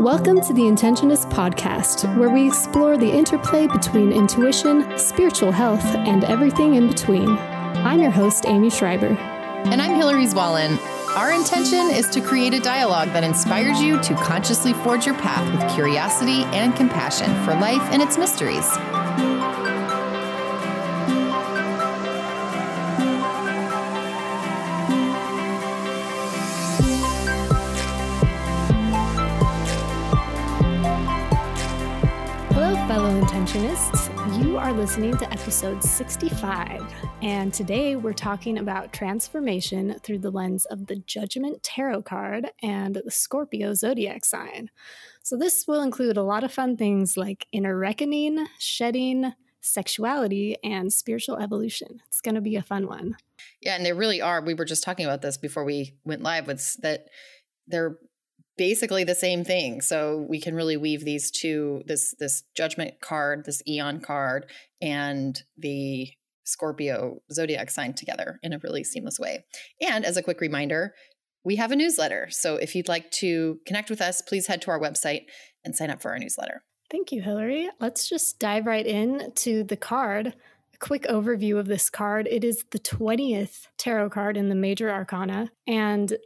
Welcome to the Intentionist Podcast, where we explore the interplay between intuition, spiritual health, and everything in between. I'm your host, Aimee Schreiber. And I'm Hilary Zwallen. Our intention is to create a dialogue that inspires you to consciously forge your path with curiosity and compassion for life and its mysteries. You are listening to episode 65, and today we're talking about transformation through the lens of the Judgment Tarot card and the Scorpio zodiac sign. So, this will include a lot of fun things like inner reckoning, shedding, sexuality, and spiritual evolution. It's going to be a fun one. Yeah, and they really are. We were just talking about this before we went live. Was that they're basically the same thing. So we can really weave these two this this judgment card, this Aeon card, and the Scorpio zodiac sign together in a really seamless way. And as a quick reminder, we have a newsletter. So if you'd like to connect with us, please head to our website and sign up for our newsletter. Thank you, Hilary. Let's just dive right in to the card. A quick overview of this card. It is the 20th tarot card in the major arcana. And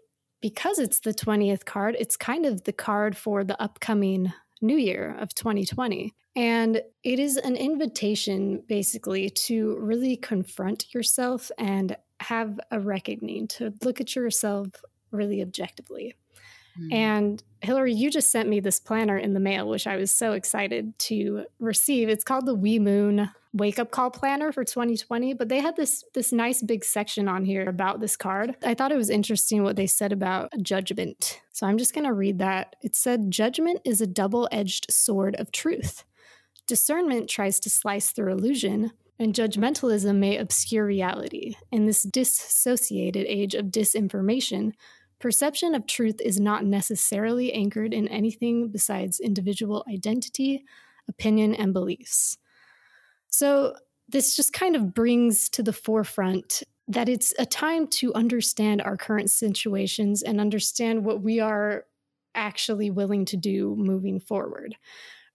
because it's the 20th card, it's kind of the card for the upcoming new year of 2020. And it is an invitation basically to really confront yourself and have a reckoning, to look at yourself really objectively. Mm. And Hilary, you just sent me this planner in the mail, which I was so excited to receive. It's called the We Moon Wake Up Call Planner for 2020, but they had this this nice big section on here about this card. I thought it was interesting what they said about judgment. So I'm just going to read that. It said judgment is a double-edged sword of truth. Discernment tries to slice through illusion, and judgmentalism may obscure reality. In this dissociated age of disinformation, Perception of truth is not necessarily anchored in anything besides individual identity, opinion, and beliefs. So, this just kind of brings to the forefront that it's a time to understand our current situations and understand what we are actually willing to do moving forward.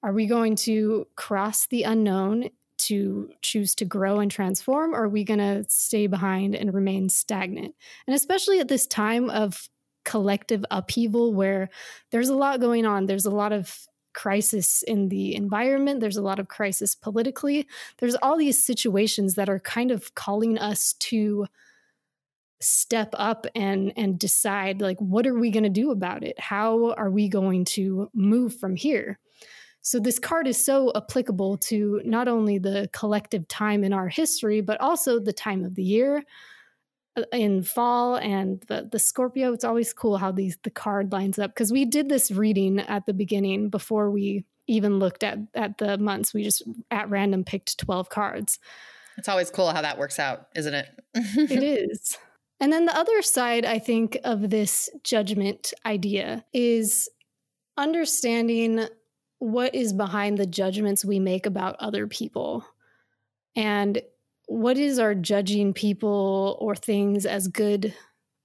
Are we going to cross the unknown to choose to grow and transform, or are we going to stay behind and remain stagnant? And especially at this time of collective upheaval where there's a lot going on. There's a lot of crisis in the environment, there's a lot of crisis politically. There's all these situations that are kind of calling us to step up and and decide like what are we going to do about it? How are we going to move from here? So this card is so applicable to not only the collective time in our history but also the time of the year Uh, in fall and the the Scorpio. It's always cool how these the card lines up because we did this reading at the beginning before we even looked at at the months. We just at random picked twelve cards. It's always cool how that works out, isn't it? it is. And then the other side, I think, of this judgment idea is understanding what is behind the judgments we make about other people. And what is our judging people or things as good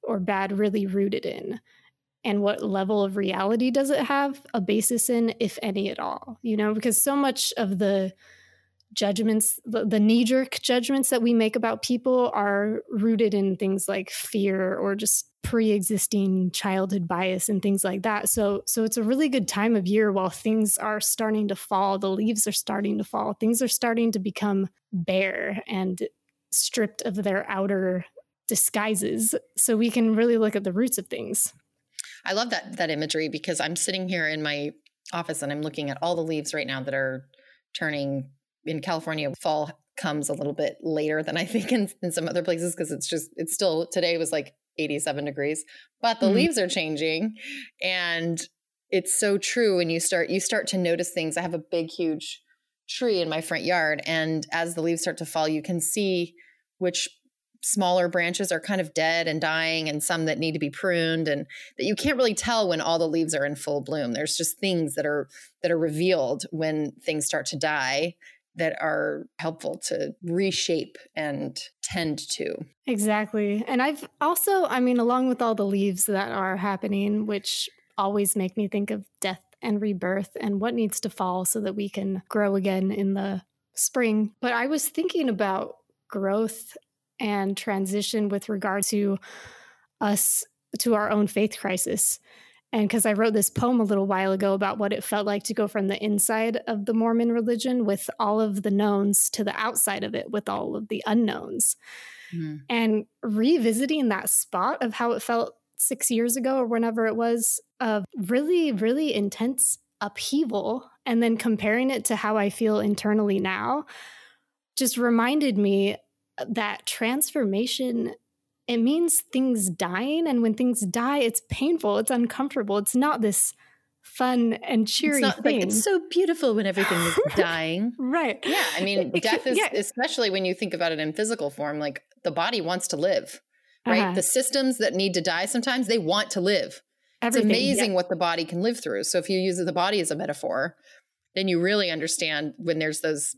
or bad really rooted in? And what level of reality does it have a basis in, if any at all? You know, because so much of the judgments, the, the knee jerk judgments that we make about people are rooted in things like fear or just pre-existing childhood bias and things like that. So so it's a really good time of year while things are starting to fall, the leaves are starting to fall, things are starting to become bare and stripped of their outer disguises so we can really look at the roots of things. I love that that imagery because I'm sitting here in my office and I'm looking at all the leaves right now that are turning in California, fall comes a little bit later than I think in, in some other places because it's just, it's still, today was like 87 degrees, but the mm leaves are changing. And it's so true when you start, you start to notice things. I have a big, huge tree in my front yard. And as the leaves start to fall, you can see which smaller branches are kind of dead and dying and some that need to be pruned and that you can't really tell when all the leaves are in full bloom there's just things that are that are revealed when things start to die that are helpful to reshape and tend to. Exactly. And I've also, I mean, along with all the leaves that are happening, which always make me think of death and rebirth and what needs to fall so that we can grow again in the spring. But I was thinking about growth and transition with regard to us to our own faith crisis. And because I wrote this poem a little while ago about what it felt like to go from the inside of the Mormon religion with all of the knowns to the outside of it with all of the unknowns. Mm-hmm. And revisiting that spot of how it felt six years ago or whenever it was of really, really intense upheaval, and then comparing it to how I feel internally now just reminded me that transformation it means things dying and when things die it's painful it's uncomfortable it's not this fun and cheery it's thing. Like, it's so beautiful when everything is dying right yeah i mean death is yeah. especially when you think about it in physical form like the body wants to live right uh-huh. the systems that need to die sometimes they want to live Everything, it's amazing yeah. what the body can live through so if you use the body as a metaphor then you really understand when there's those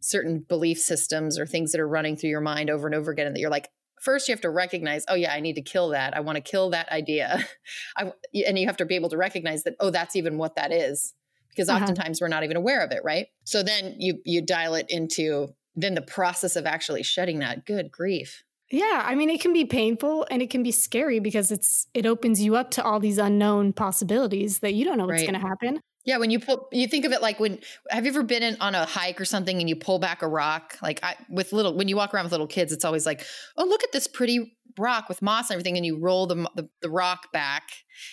certain belief systems or things that are running through your mind over and over again and that you're like first you have to recognize oh yeah i need to kill that. I want to kill that idea. I, and you have to be able to recognize that oh that's even what that is. Because uh-huh. oftentimes we're not even aware of it right? So then you you dial it into then the process of actually shedding that. Good grief. Yeah i mean it can be painful and it can be scary because it's it opens you up to all these unknown possibilities that you don't know what's right. going to happen yeah, when you pull, you think of it like when have you ever been in, on a hike or something and you pull back a rock? Like I, with little, when you walk around with little kids, it's always like, oh, look at this pretty rock with moss and everything, and you roll the the, the rock back,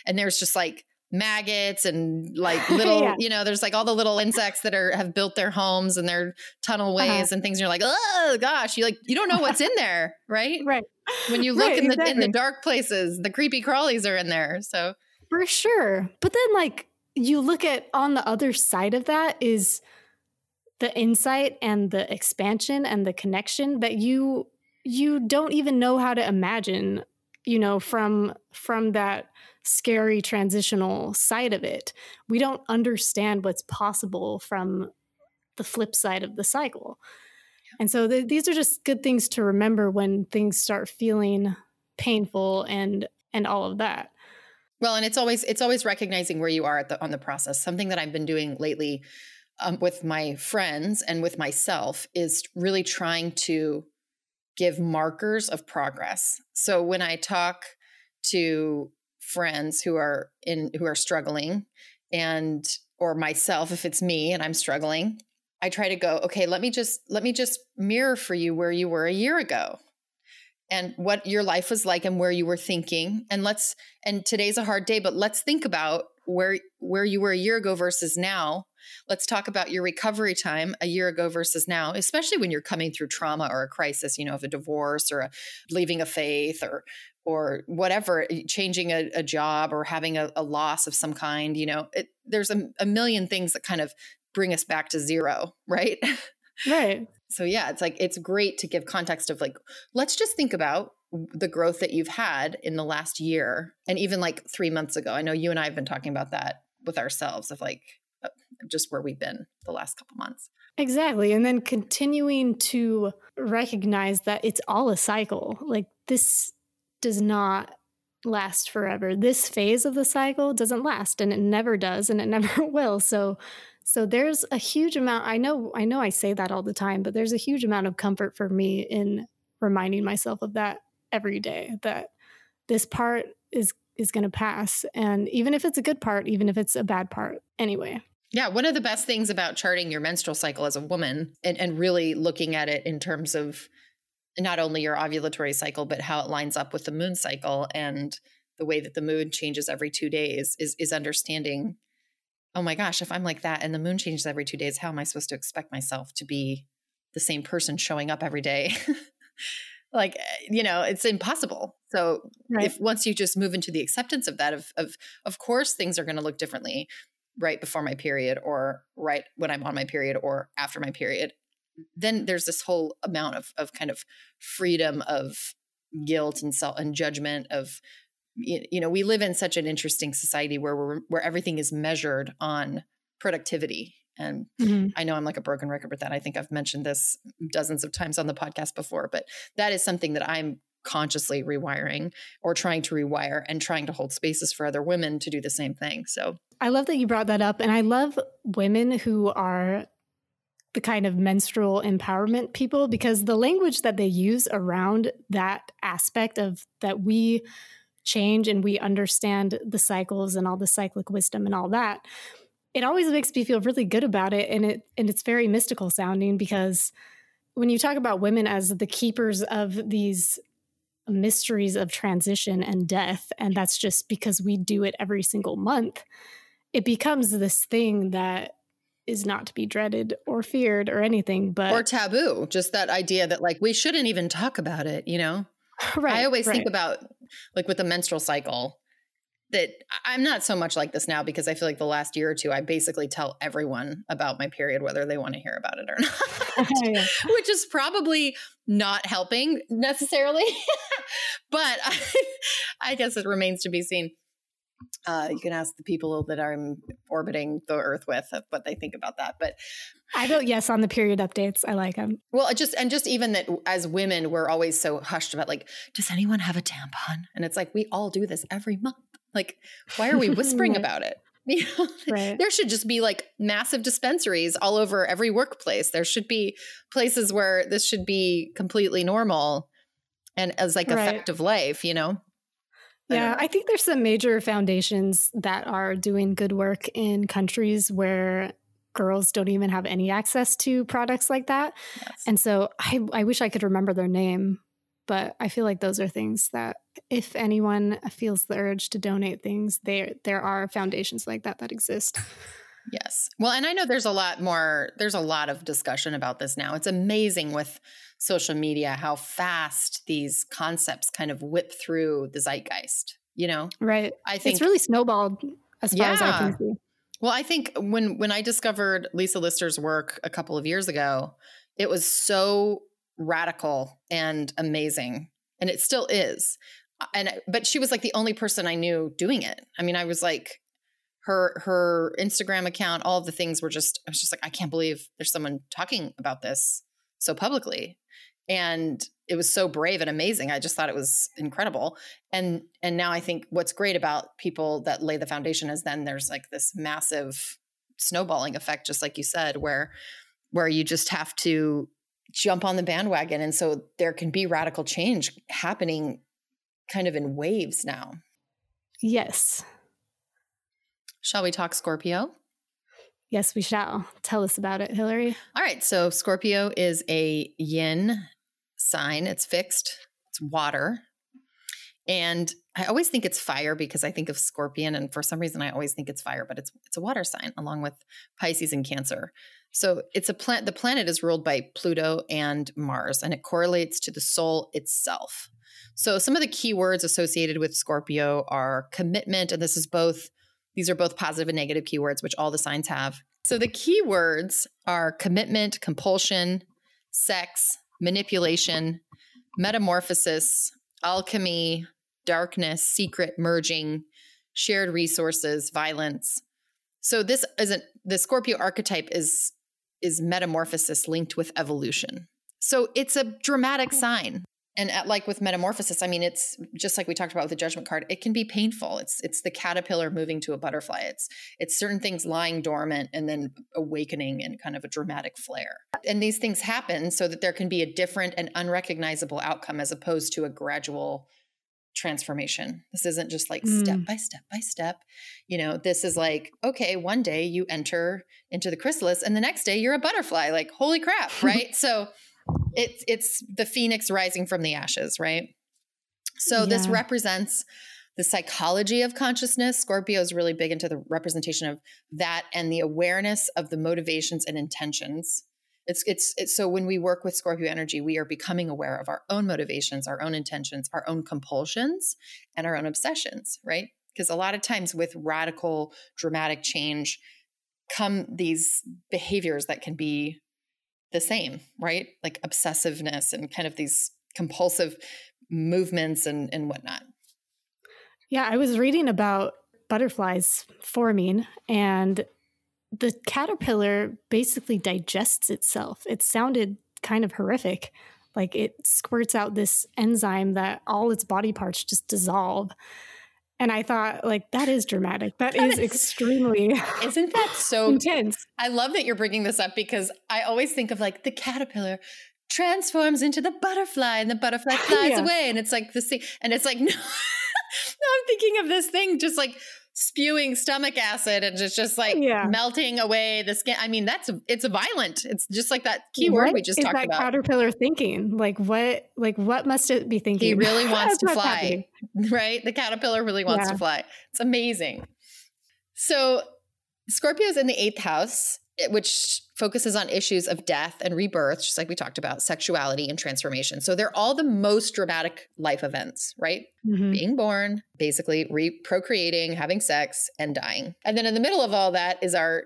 and there's just like maggots and like little, yeah. you know, there's like all the little insects that are have built their homes and their tunnel uh-huh. ways uh-huh. and things. And you're like, oh gosh, you like you don't know what's in there, right? right. When you look right, in the exactly. in the dark places, the creepy crawlies are in there. So for sure. But then like you look at on the other side of that is the insight and the expansion and the connection that you you don't even know how to imagine you know from from that scary transitional side of it. We don't understand what's possible from the flip side of the cycle. And so th- these are just good things to remember when things start feeling painful and and all of that well, and it's always it's always recognizing where you are at the, on the process. Something that I've been doing lately um, with my friends and with myself is really trying to give markers of progress. So when I talk to friends who are in who are struggling and or myself if it's me and I'm struggling, I try to go, okay, let me just let me just mirror for you where you were a year ago and what your life was like and where you were thinking and let's and today's a hard day but let's think about where where you were a year ago versus now. Let's talk about your recovery time a year ago versus now especially when you're coming through trauma or a crisis you know of a divorce or a leaving a faith or or whatever eh, changing a, a job or having a, a, loss of some kind you know it, there's a, a million things that kind of bring us back to zero right? Right so yeah, it's like it's great to give context of like let's just think about the growth that you've had in the last year and even like 3 months ago. I know you and I have been talking about that with ourselves of like uh, just where we've been the last couple months. Exactly. And then continuing to recognize that it's all a cycle. Like this does not last forever. This phase of the cycle doesn't last and it never does and it never will. So so there's a huge amount I know I know I say that all the time, but there's a huge amount of comfort for me in reminding myself of that every day that this part is is going to pass and even if it's a good part, even if it's a bad part anyway. Yeah, one of the best things about charting your menstrual cycle as a woman and, and really looking at it in terms of not only your ovulatory cycle, but how it lines up with the moon cycle and the way that the moon changes every two days is is understanding oh my gosh, if I'm like that and the moon changes every two days, how am I supposed to expect myself to be the same person showing up every day? like, eh, you know, it's impossible. So right. if once you just move into the acceptance of that, of of of course things are going to look differently right before my period or right when I'm on my period or after my period, then there's this whole amount of of kind of freedom of guilt and self and judgment of you know we live in such an interesting society where we're where everything is measured on productivity and mm-hmm. i know i'm like a broken record with that i think i've mentioned this dozens of times on the podcast before but that is something that i'm consciously rewiring or trying to rewire and trying to hold spaces for other women to do the same thing. So I love that you brought that up. And I love women who are the kind of menstrual empowerment people because the language that they use around that aspect of that we change and we understand the cycles and all the cyclic wisdom and all that it always makes me feel really good about it. And it and it's very mystical sounding because when you talk about women as the keepers of these mysteries of transition and death and that's just because we do it every single month it becomes this thing that is not to be dreaded or feared or anything but or taboo just that idea that like we shouldn't even talk about it you know right i always right. think about like with the menstrual cycle that i'm not so much like this now because i feel like the last year or two i basically tell everyone about my period whether they want to hear about it or not which is probably not helping necessarily but I, I guess it remains to be seen uh, you can ask the people that I'm orbiting the Earth with what they think about that. But I vote yes on the period updates. I like them. Well, just and just even that as women, we're always so hushed about like, does anyone have a tampon? And it's like we all do this every month. Like, why are we whispering right. about it? You know, right. there should just be like massive dispensaries all over every workplace. There should be places where this should be completely normal and as like a right. fact of life, you know? Yeah, I think there's some major foundations that are doing good work in countries where girls don't even have any access to products like that. Yes. And so I, I wish I could remember their name, but I feel like those are things that if anyone feels the urge to donate things, there there are foundations like that that exist. Yes. Well, and I know there's a lot more there's a lot of discussion about this now. It's amazing with social media how fast these concepts kind of whip through the zeitgeist, you know? Right. I think it's really snowballed as far yeah. as I can see. Well, I think when when I discovered Lisa Lister's work a couple of years ago, it was so radical and amazing, and it still is. And but she was like the only person I knew doing it. I mean, I was like her her Instagram account, all of the things were just I was just like I can't believe there's someone talking about this so publicly. And it was so brave and amazing. I just thought it was incredible. And and now i think what's great about people that lay the foundation is then there's like this massive snowballing effect just like you said where where you just have to jump on the bandwagon. And so there can be radical change happening kind of in waves now. Yes shall we talk scorpio Yes, we shall. Tell us about it, Hilary. All right. So, Scorpio is a yin sign. It's fixed, it's water. And I always think it's fire because I think of scorpion and for some reason I always think it's fire, but it's it's a water sign along with Pisces and Cancer. So it's a planet the planet is ruled by Pluto and Mars and it correlates to the soul itself. So some of the key words associated with Scorpio are commitment and this is both these are both positive and negative keywords which all the signs have. So the keywords are commitment, compulsion, sex, manipulation, metamorphosis, alchemy, darkness, secret merging, shared resources, violence. So this isn't the Scorpio archetype is is metamorphosis linked with evolution. So it's a dramatic sign and at, like with metamorphosis i mean it's just like we talked about with the judgment card it can be painful. It's it's the caterpillar moving to a butterfly. It's it's certain things lying dormant and then awakening in kind of a dramatic flare. And these things happen so that there can be a different and unrecognizable outcome as opposed to a gradual transformation. This isn't just like mm. step by step by step. You know this is like okay one day you enter into the chrysalis and the next day you're a butterfly. Like holy crap right? So it's it's the phoenix rising from the ashes, right? So yeah. this represents the psychology of consciousness. Scorpio is really big into the representation of that and the awareness of the motivations and intentions. It's, it's it's so when we work with Scorpio energy, we are becoming aware of our own motivations, our own intentions, our own compulsions, and our own obsessions, right? Because a lot of times with radical, dramatic change come these behaviors that can be the same, right? Like obsessiveness and kind of these compulsive movements and, and whatnot. Yeah, I was reading about butterflies forming and the caterpillar basically digests itself. It sounded kind of horrific, Like it squirts out this enzyme that all its body parts just dissolve. And I thought, like, that is dramatic. that, that is, is, extremely. Isn't that so intense? I love that you're bringing this up because I always think of like the caterpillar transforms into the butterfly and the butterfly flies yeah. away. And it's like the sea. And it's like, no, no, I'm thinking of this thing just like spewing stomach acid and just just like yeah. melting away the skin. I mean, that's it's violent. It's just like that key word we just talked that about. Caterpillar thinking like what like what must it be thinking? He really wants to fly, right? The caterpillar really wants yeah. to fly. It's amazing. So Scorpio's in the eighth house, eh, which focuses on issues of death and rebirth, just like we talked about, sexuality and transformation. So they're all the most dramatic life events, right? Mm-hmm. Being born, basically re- procreating, having sex, and dying. And then in the middle of all that is our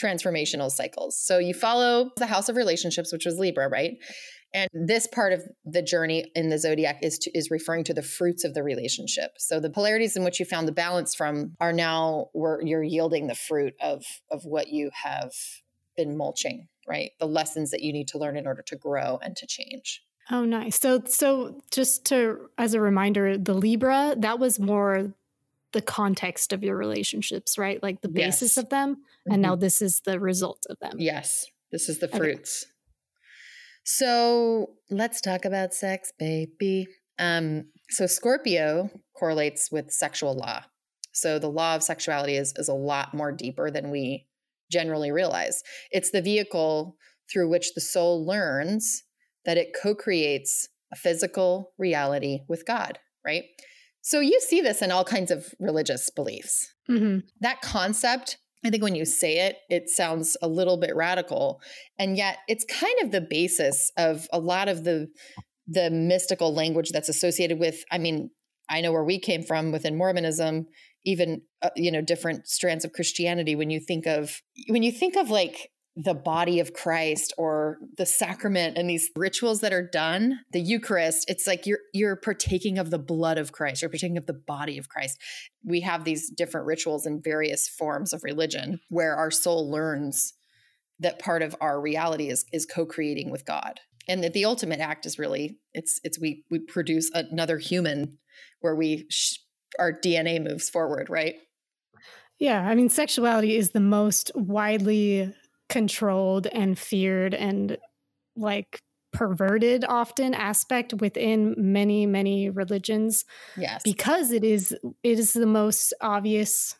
transformational cycles. So you follow the house of relationships, which was Libra, right? And this part of the journey in the zodiac is to, is referring to the fruits of the relationship. So the polarities in which you found the balance from are now where you're yielding the fruit of of what you have been mulching, right? The lessons that you need to learn in order to grow and to change. Oh, nice. So, so just to as a reminder, the Libra that was more the context of your relationships, right? Like the basis yes. of them, mm-hmm. and now this is the result of them. Yes, this is the fruits. Okay. So let's talk about sex, baby. Um, so Scorpio correlates with sexual law. So the law of sexuality is is a lot more deeper than we generally realize. It's the vehicle through which the soul learns that it co creates a physical reality with God, right? So you see this in all kinds of religious beliefs. Mm-hmm. That concept, I think when you say it, it sounds a little bit radical. And yet it's kind of the basis of a lot of the the mystical language that's associated with, I mean, I know where we came from within Mormonism even uh, you know different strands of christianity when you think of when you think of like the body of Christ or the sacrament and these rituals that are done, the Eucharist, it's like you're you're partaking of the blood of Christ, you're partaking of the body of Christ. We have these different rituals in various forms of religion where our soul learns that part of our reality is is co-creating with God. And that the ultimate act is really it's it's we we produce another human where we sh- our DNA moves forward, right? Yeah, I mean, sexuality is the most widely controlled and feared and like perverted often aspect within many many religions yes. because it is it is the most obvious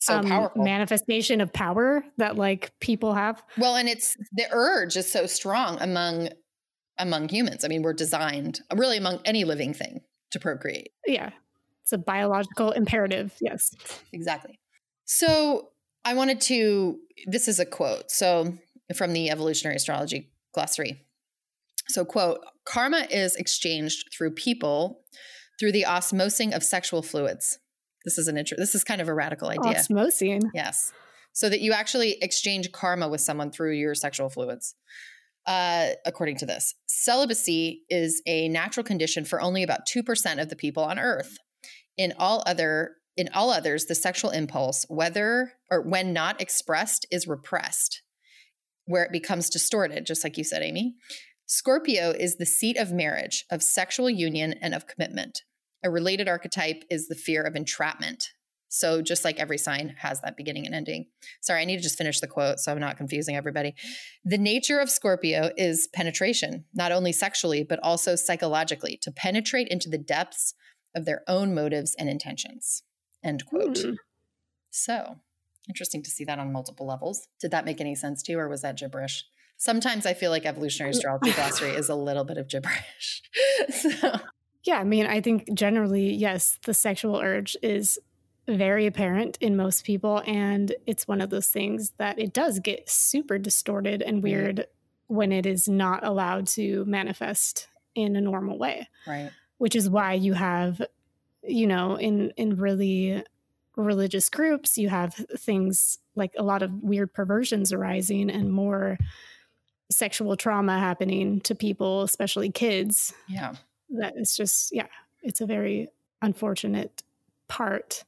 so um, manifestation of power that like people have. Well and it's the urge is so strong among among humans. I mean we're designed really among any living thing to procreate. Yeah it's a biological imperative. Yes. Exactly. So I wanted to, this is a quote. So from the evolutionary astrology glossary. So, quote, karma is exchanged through people through the osmosing of sexual fluids. This is an intro. This is kind of a radical idea. Osmosing. Yes. So that you actually exchange karma with someone through your sexual fluids. Uh, according to this, celibacy is a natural condition for only about 2% of the people on earth. In all other in all others, the sexual impulse, whether or when not expressed, is repressed, where it becomes distorted, just like you said, Aimee. Scorpio is the seat of marriage, of sexual union, and of commitment. A related archetype is the fear of entrapment. So, just like every sign has that beginning and ending. Sorry, I need to just finish the quote so I'm not confusing everybody. The nature of Scorpio is penetration, not only sexually, but also psychologically, to penetrate into the depths of their own motives and intentions. End quote. Mm. So interesting to see that on multiple levels. Did that make any sense to you, or was that gibberish? Sometimes I feel like evolutionary astrology glossary is a little bit of gibberish. so. Yeah, I mean, I think generally, yes, the sexual urge is very apparent in most people. And it's one of those things that it does get super distorted and weird mm. when it is not allowed to manifest in a normal way. Right which is why you have you know in in really religious groups you have things like a lot of weird perversions arising and more sexual trauma happening to people especially kids yeah that is just yeah it's a very unfortunate part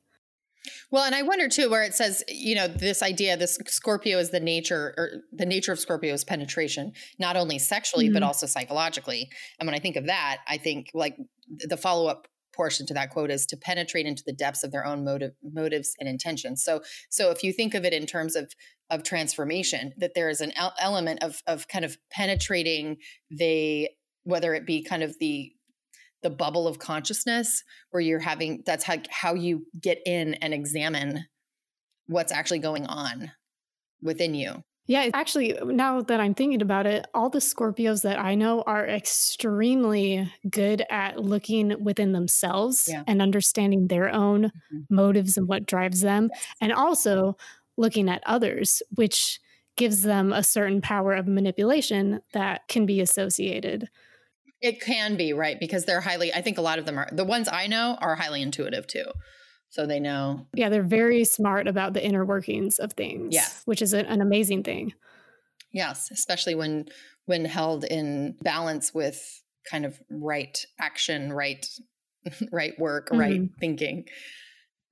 Well, and I wonder too, where it says, you know, this idea, this Scorpio is the nature or the nature of Scorpio is penetration, not only sexually, mm-hmm. but also psychologically. And when I think of that, I think like the follow up portion to that quote is to penetrate into the depths of their own motive, motives and intentions. So, so if you think of it in terms of of transformation, that there is an element of of kind of penetrating the whether it be kind of the the bubble of consciousness where you're having that's how how you get in and examine what's actually going on within you. Yeah, actually, now that I'm thinking about it, all the Scorpios that I know are extremely good at looking within themselves yeah. and understanding their own mm-hmm. motives and what drives them, yes. and also looking at others, which gives them a certain power of manipulation that can be associated. It can be, right? Because they're highly, I think a lot of them are, the ones I know are highly intuitive too so they know. Yeah, they're very smart about the inner workings of things. Yeah, which is an amazing thing. Yes, especially when when held in balance with kind of right action, right right work, mm-hmm. right thinking.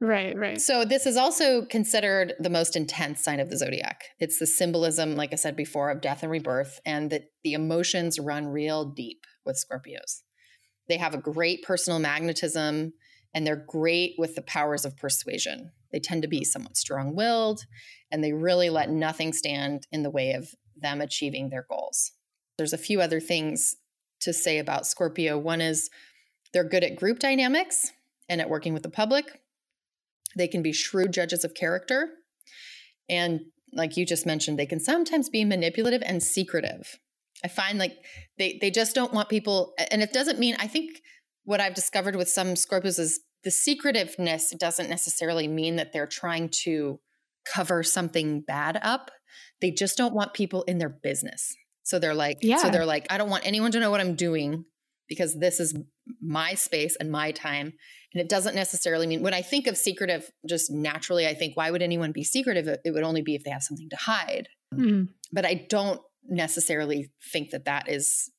Right, right. So this is also considered the most intense sign of the zodiac. It's the symbolism, like I said before, of death and rebirth, and that the emotions run real deep with Scorpios. They have a great personal magnetism and they're great with the powers of persuasion. They tend to be mm-hmm. somewhat strong willed and they really let nothing stand in the way of them achieving their goals. There's a few other things to say about Scorpio. One is they're good at group dynamics and at working with the public. They can be shrewd judges of character. And like you just mentioned, they can sometimes be manipulative and secretive. I find like they they just don't want people and it doesn't mean I think what I've discovered with some Scorpios is the secretiveness doesn't necessarily mean that they're trying to cover something bad up. They just don't want people in their business. So they're like, yeah. so they're like, I don't want anyone to know what I'm doing because this is my space and my time. And it doesn't necessarily mean when I think of secretive, just naturally, I think, why would anyone be secretive? It would only be if they have something to hide. Mm. But I don't necessarily think that that is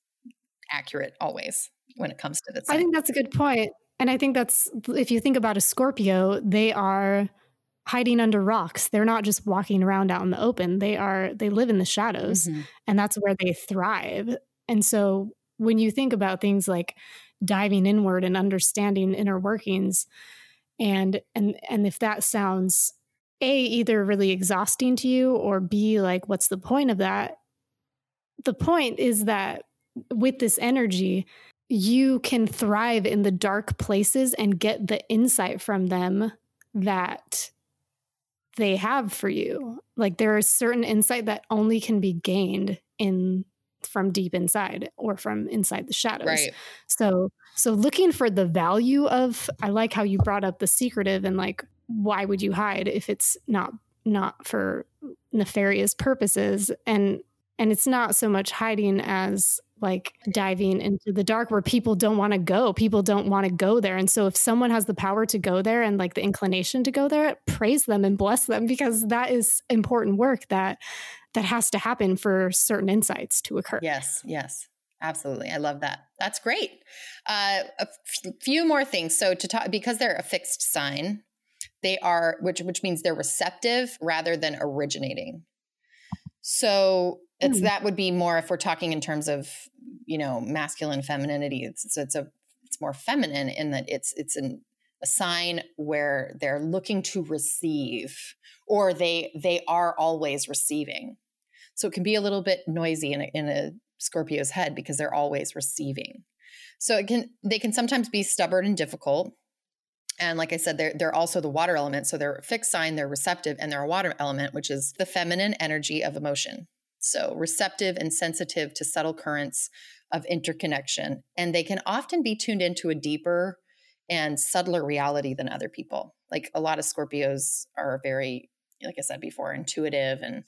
accurate always when it comes to this. I think that's a good point. And I think that's if you think about a Scorpio, they are hiding under rocks. They're not just walking around out in the open. They are they live in the shadows mm-hmm. and that's where they thrive. And so when you think about things like diving inward and understanding inner workings and and and if that sounds a either really exhausting to you or b like what's the point of that? The point is that with this energy, you can thrive in the dark places and get the insight from them that they have for you. Like there is certain insight that only can be gained in from deep inside or from inside the shadows. Right. So so looking for the value of I like how you brought up the secretive and like why would you hide if it's not not for nefarious purposes and and it's not so much hiding as like diving into the dark where people don't want to go. People don't want to go there. And so if someone has the power to go there and like the inclination to go there, praise them and bless them because that is important work that that has to happen for certain insights to occur. Yes, yes. Absolutely. I love that. That's great. Uh, a f- few more things. So to talk because they're a fixed sign, they are which which means they're receptive rather than originating. So it's mm. that would be more if we're talking in terms of you know masculine femininity. It's, it's it's, a it's more feminine in that it's it's an, a sign where they're looking to receive or they they are always receiving. So it can be a little bit noisy in a, in a Scorpio's head because they're always receiving. So it can they can sometimes be stubborn and difficult. And like I said, they're, they're also the water element. So they're a fixed sign, they're receptive, and they're a water element, which is the feminine energy of emotion. So, receptive and sensitive to subtle currents of interconnection. And they can often be tuned into a deeper and subtler reality than other people. Like a lot of Scorpios are very, like I said before, intuitive and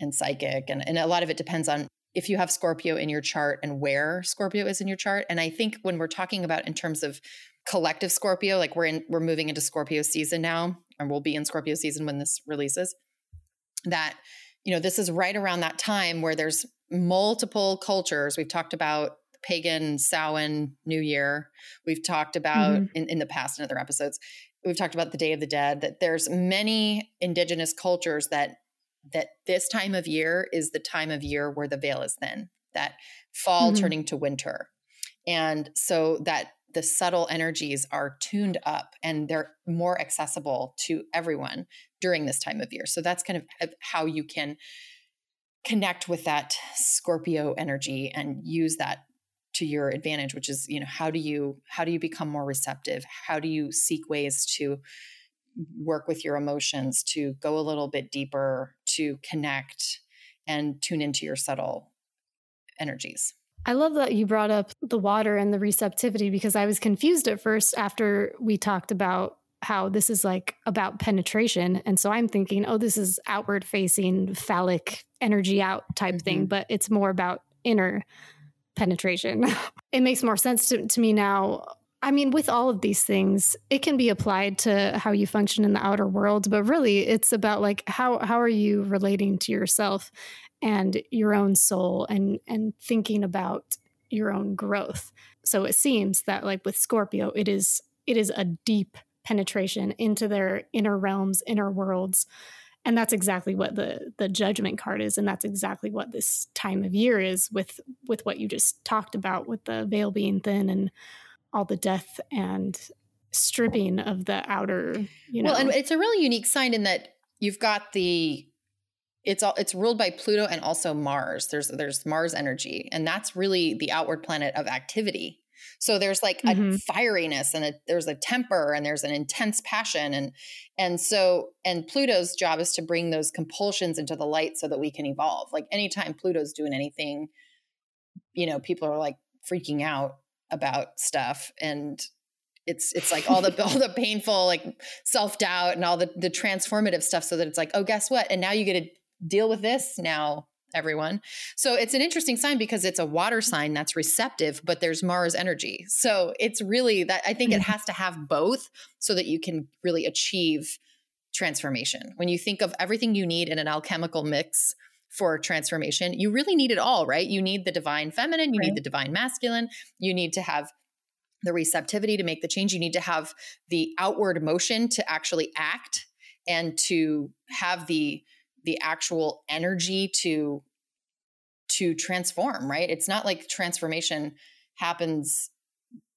and psychic. And, and a lot of it depends on if you have Scorpio in your chart and where Scorpio is in your chart. And I think when we're talking about in terms of collective Scorpio, like we're in we're moving into Scorpio season now, and we'll be in Scorpio season when this releases, that you know, this is right around that time where there's multiple cultures. We've talked about pagan Samhain New Year. We've talked about mm-hmm. in, in the past in other episodes we've talked about the Day of the Dead, that there's many indigenous cultures that that this time of year is the time of year where the veil is thin, that fall mm-hmm. turning to winter. And so that the subtle energies are tuned up and they're more accessible to everyone during this time of year. So that's kind of how you can connect with that Scorpio energy and use that to your advantage which is you know how do you how do you become more receptive how do you seek ways to work with your emotions to go a little bit deeper to connect and tune into your subtle energies I love that you brought up the water and the receptivity because I was confused at first after we talked about how this is like about penetration. And so I'm thinking, oh, this is outward facing, phallic energy out type mm-hmm. thing, but it's more about inner penetration. it makes more sense to, to me now. I mean, with all of these things, it can be applied to how you function in the outer world, but really it's about like how how are you relating to yourself and your own soul and and thinking about your own growth. So it seems that like with Scorpio, it is it is a deep penetration into their inner realms, inner worlds and that's exactly what the the judgment card is and that's exactly what this time of year is with with what you just talked about with the veil being thin and all the death and stripping of the outer you know well and it's a really unique sign in that you've got the it's all it's ruled by pluto and also mars there's there's mars energy and that's really the outward planet of activity so there's like mm-hmm. a fieriness and a, there's a temper and there's an intense passion and and so and Pluto's job is to bring those compulsions into the light so that we can evolve. Like anytime Pluto's doing anything, you know, people are like freaking out about stuff and it's it's like all the all the painful like self-doubt and all the the transformative stuff so that it's like oh guess what and now you get to deal with this now everyone. So it's an interesting sign because it's a water sign that's receptive, but there's Mars energy. So it's really that I think it mm-hmm. has to have both so that you can really achieve transformation. When you think of everything you need in an alchemical mix for transformation, you really need it all, right? You need the divine feminine, you right. need the divine masculine, you need to have the receptivity to make the change, you need to have the outward motion to actually act and to have the the actual energy to to transform right it's not like transformation happens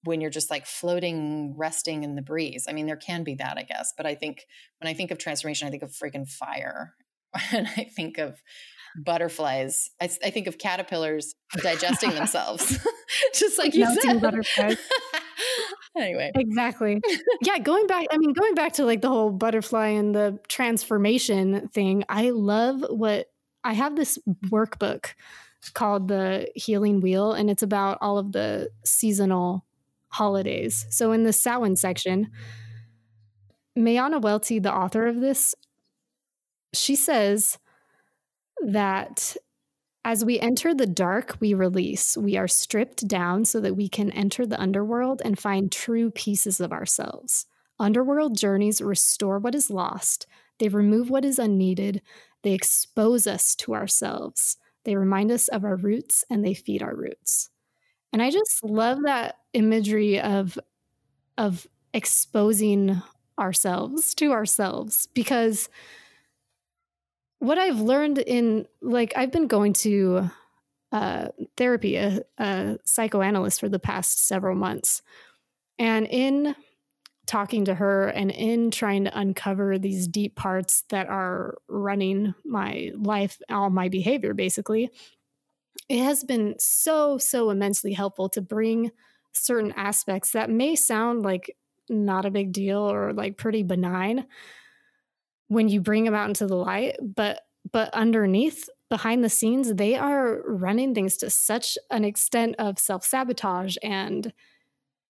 when you're just like floating resting in the breeze i mean there can be that i guess but i think when i think of transformation i think of freaking fire and i think of butterflies. I, I think of caterpillars digesting themselves just like you said. butterflies. Anyway. Exactly. Yeah going back i mean going back to like the whole butterfly and the transformation thing i love what i have this workbook called the healing wheel and it's about all of the seasonal holidays. So in the Samhain section Mayana Welty the author of this she says that as we enter the dark, we release. We are stripped down so that we can enter the underworld and find true pieces of ourselves. Underworld journeys restore what is lost, they remove what is unneeded, they expose us to ourselves, they remind us of our roots, and they feed our roots. And I just love that imagery of, of exposing ourselves to ourselves because what I've learned in like I've been going to uh, therapy, a, a psychoanalyst for the past several months, and in talking to her and in trying to uncover these deep parts that are running my life, all my behavior, basically, it has been so so immensely helpful to bring certain aspects that may sound like not a big deal or like pretty benign when you bring them out into the light but but underneath behind the scenes they are running things to such an extent of self-sabotage and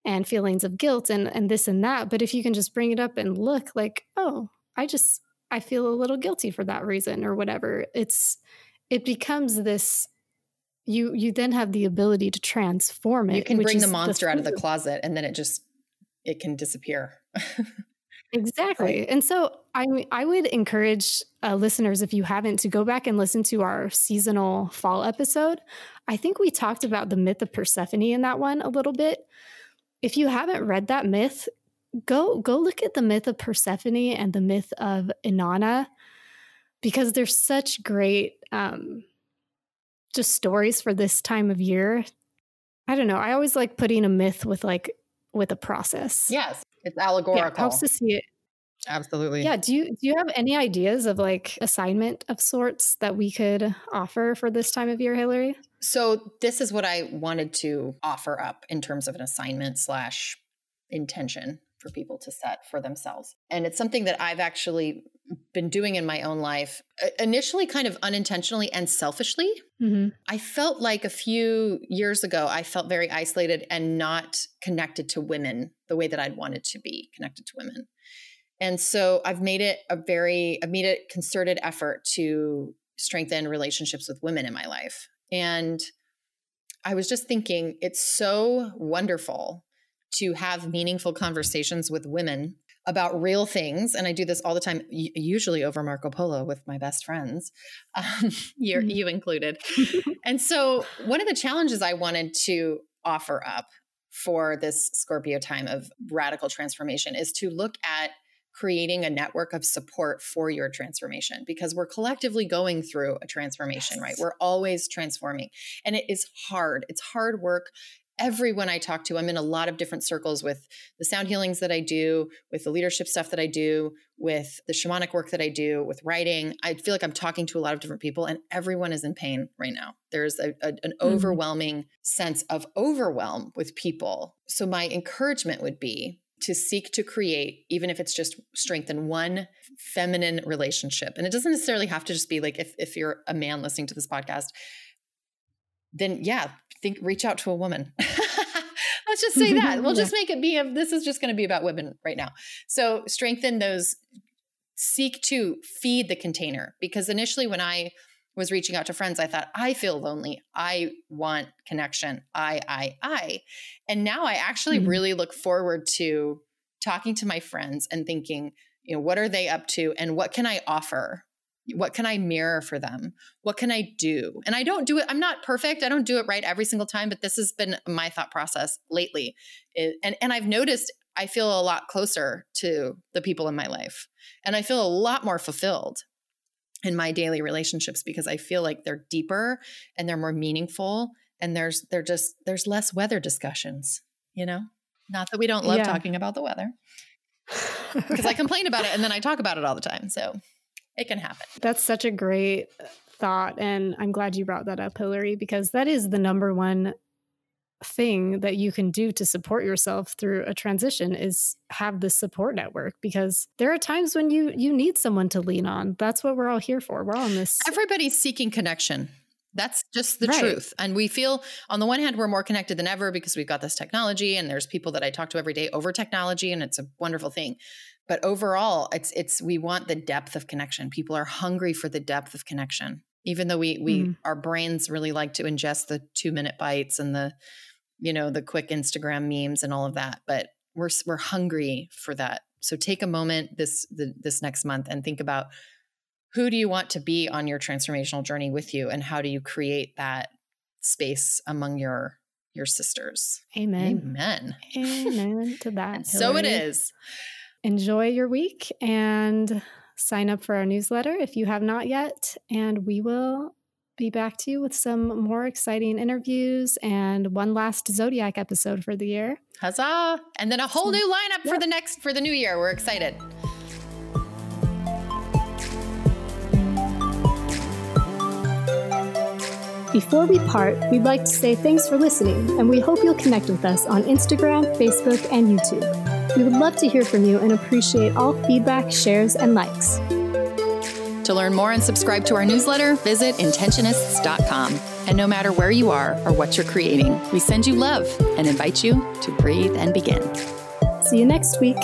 and feelings of guilt and and this and that. But if you can just bring it up and look like oh i just i feel a little guilty for that reason or whatever. It's it becomes this you you then have the ability to transform it you can bring the monster the out of the closet and then it just it can disappear Exactly. Right. And so I I would encourage uh, listeners if you haven't to go back and listen to our seasonal fall episode. I think we talked about the myth of Persephone in that one a little bit. If you haven't read that myth, go go look at the myth of Persephone and the myth of Inanna because they're such great um, just stories for this time of year. I don't know. I always like putting a myth with like with a process. Yes, it's allegorical. Yeah, helps to see it. Absolutely. Yeah. Do you do you have any ideas of like assignment of sorts that we could offer for this time of year, Hilary? So this is what I wanted to offer up in terms of an assignment slash intention for people to set for themselves. And it's something that I've actually been doing in my own life, initially kind of unintentionally and selfishly. Mm-hmm. I felt like a few years ago, I felt very isolated and not connected to women the way that I'd wanted to be connected to women. And so I've made it a very, I've made a concerted effort to strengthen relationships with women in my life. And I was just thinking, it's so wonderful to have meaningful conversations with women about real things. And I do this all the time, usually over Marco Polo with my best friends, um, you mm-hmm. you included. and so, one of the challenges I wanted to offer up for this Scorpio time of radical transformation is to look at creating a network of support for your transformation because we're collectively going through a transformation, yes. right? We're always transforming and it is hard. It's hard work everyone I talk to, I'm in a lot of different circles with the sound healings that I do, with the leadership stuff that I do, with the shamanic work that I do, with writing. I feel like I'm talking to a lot of different people, and everyone is in pain right now. There's a, a, an mm-hmm. overwhelming sense of overwhelm with people. So, my encouragement would be to seek to create, even if it's just strengthen one feminine relationship. And it doesn't necessarily have to just be like if, if you're a man listening to this podcast, then yeah, think reach out to a woman. Let's just say that. We'll yeah. just make it be a, this is just going to be about women right now. So strengthen those seek to feed the container because initially when I was reaching out to friends, I thought, I feel lonely. I want connection. I, I, I. And now I actually mm-hmm. really look forward to talking to my friends and thinking, you know, what are they up to and what can I offer? What can I mirror for them? What can I do? And I don't do it, I'm not perfect. I don't do it right every single time, but this has been my thought process lately. It, and, and I've noticed I feel a lot closer to the people in my life. And I feel a lot more fulfilled in my daily relationships because I feel like they're deeper and they're more meaningful and there's they're just there's less weather discussions, you know? Not that we don't love yeah. talking about the weather. because I complain about it and then I talk about it all the time. So it can happen. That's such a great thought. And I'm glad you brought that up, Hilary, because that is the number one thing that you can do to support yourself through a transition is have this support network because there are times when you you need someone to lean on that's what we're all here for we're all on this everybody's seeking connection that's just the right. truth and we feel on the one hand we're more connected than ever because we've got this technology and there's people that i talk to every day over technology and it's a wonderful thing but overall it's it's we want the depth of connection. People are hungry for the depth of connection. Even though we we mm. our brains really like to ingest the 2 minute bites and the you know the quick instagram memes and all of that but we're we're hungry for that. So take a moment this the, this next month and think about who do you want to be on your transformational journey with you and how do you create that space among your your sisters? Amen. Amen. Amen to that so it is enjoy your week and sign up for our newsletter if you have not yet. And we will be back to you with some more exciting interviews and one last Zodiac episode for the year. Huzzah! And then a whole new lineup yep. for the next for the new year. We're excited. Before we part, we'd like to say thanks for listening, and we hope you'll connect with us on Instagram, Facebook, and YouTube. We would love to hear from you and appreciate all feedback, shares, and likes. To learn more and subscribe to our newsletter, visit intentionists.com. And no matter where you are or what you're creating, we send you love and invite you to breathe and begin. See you next week.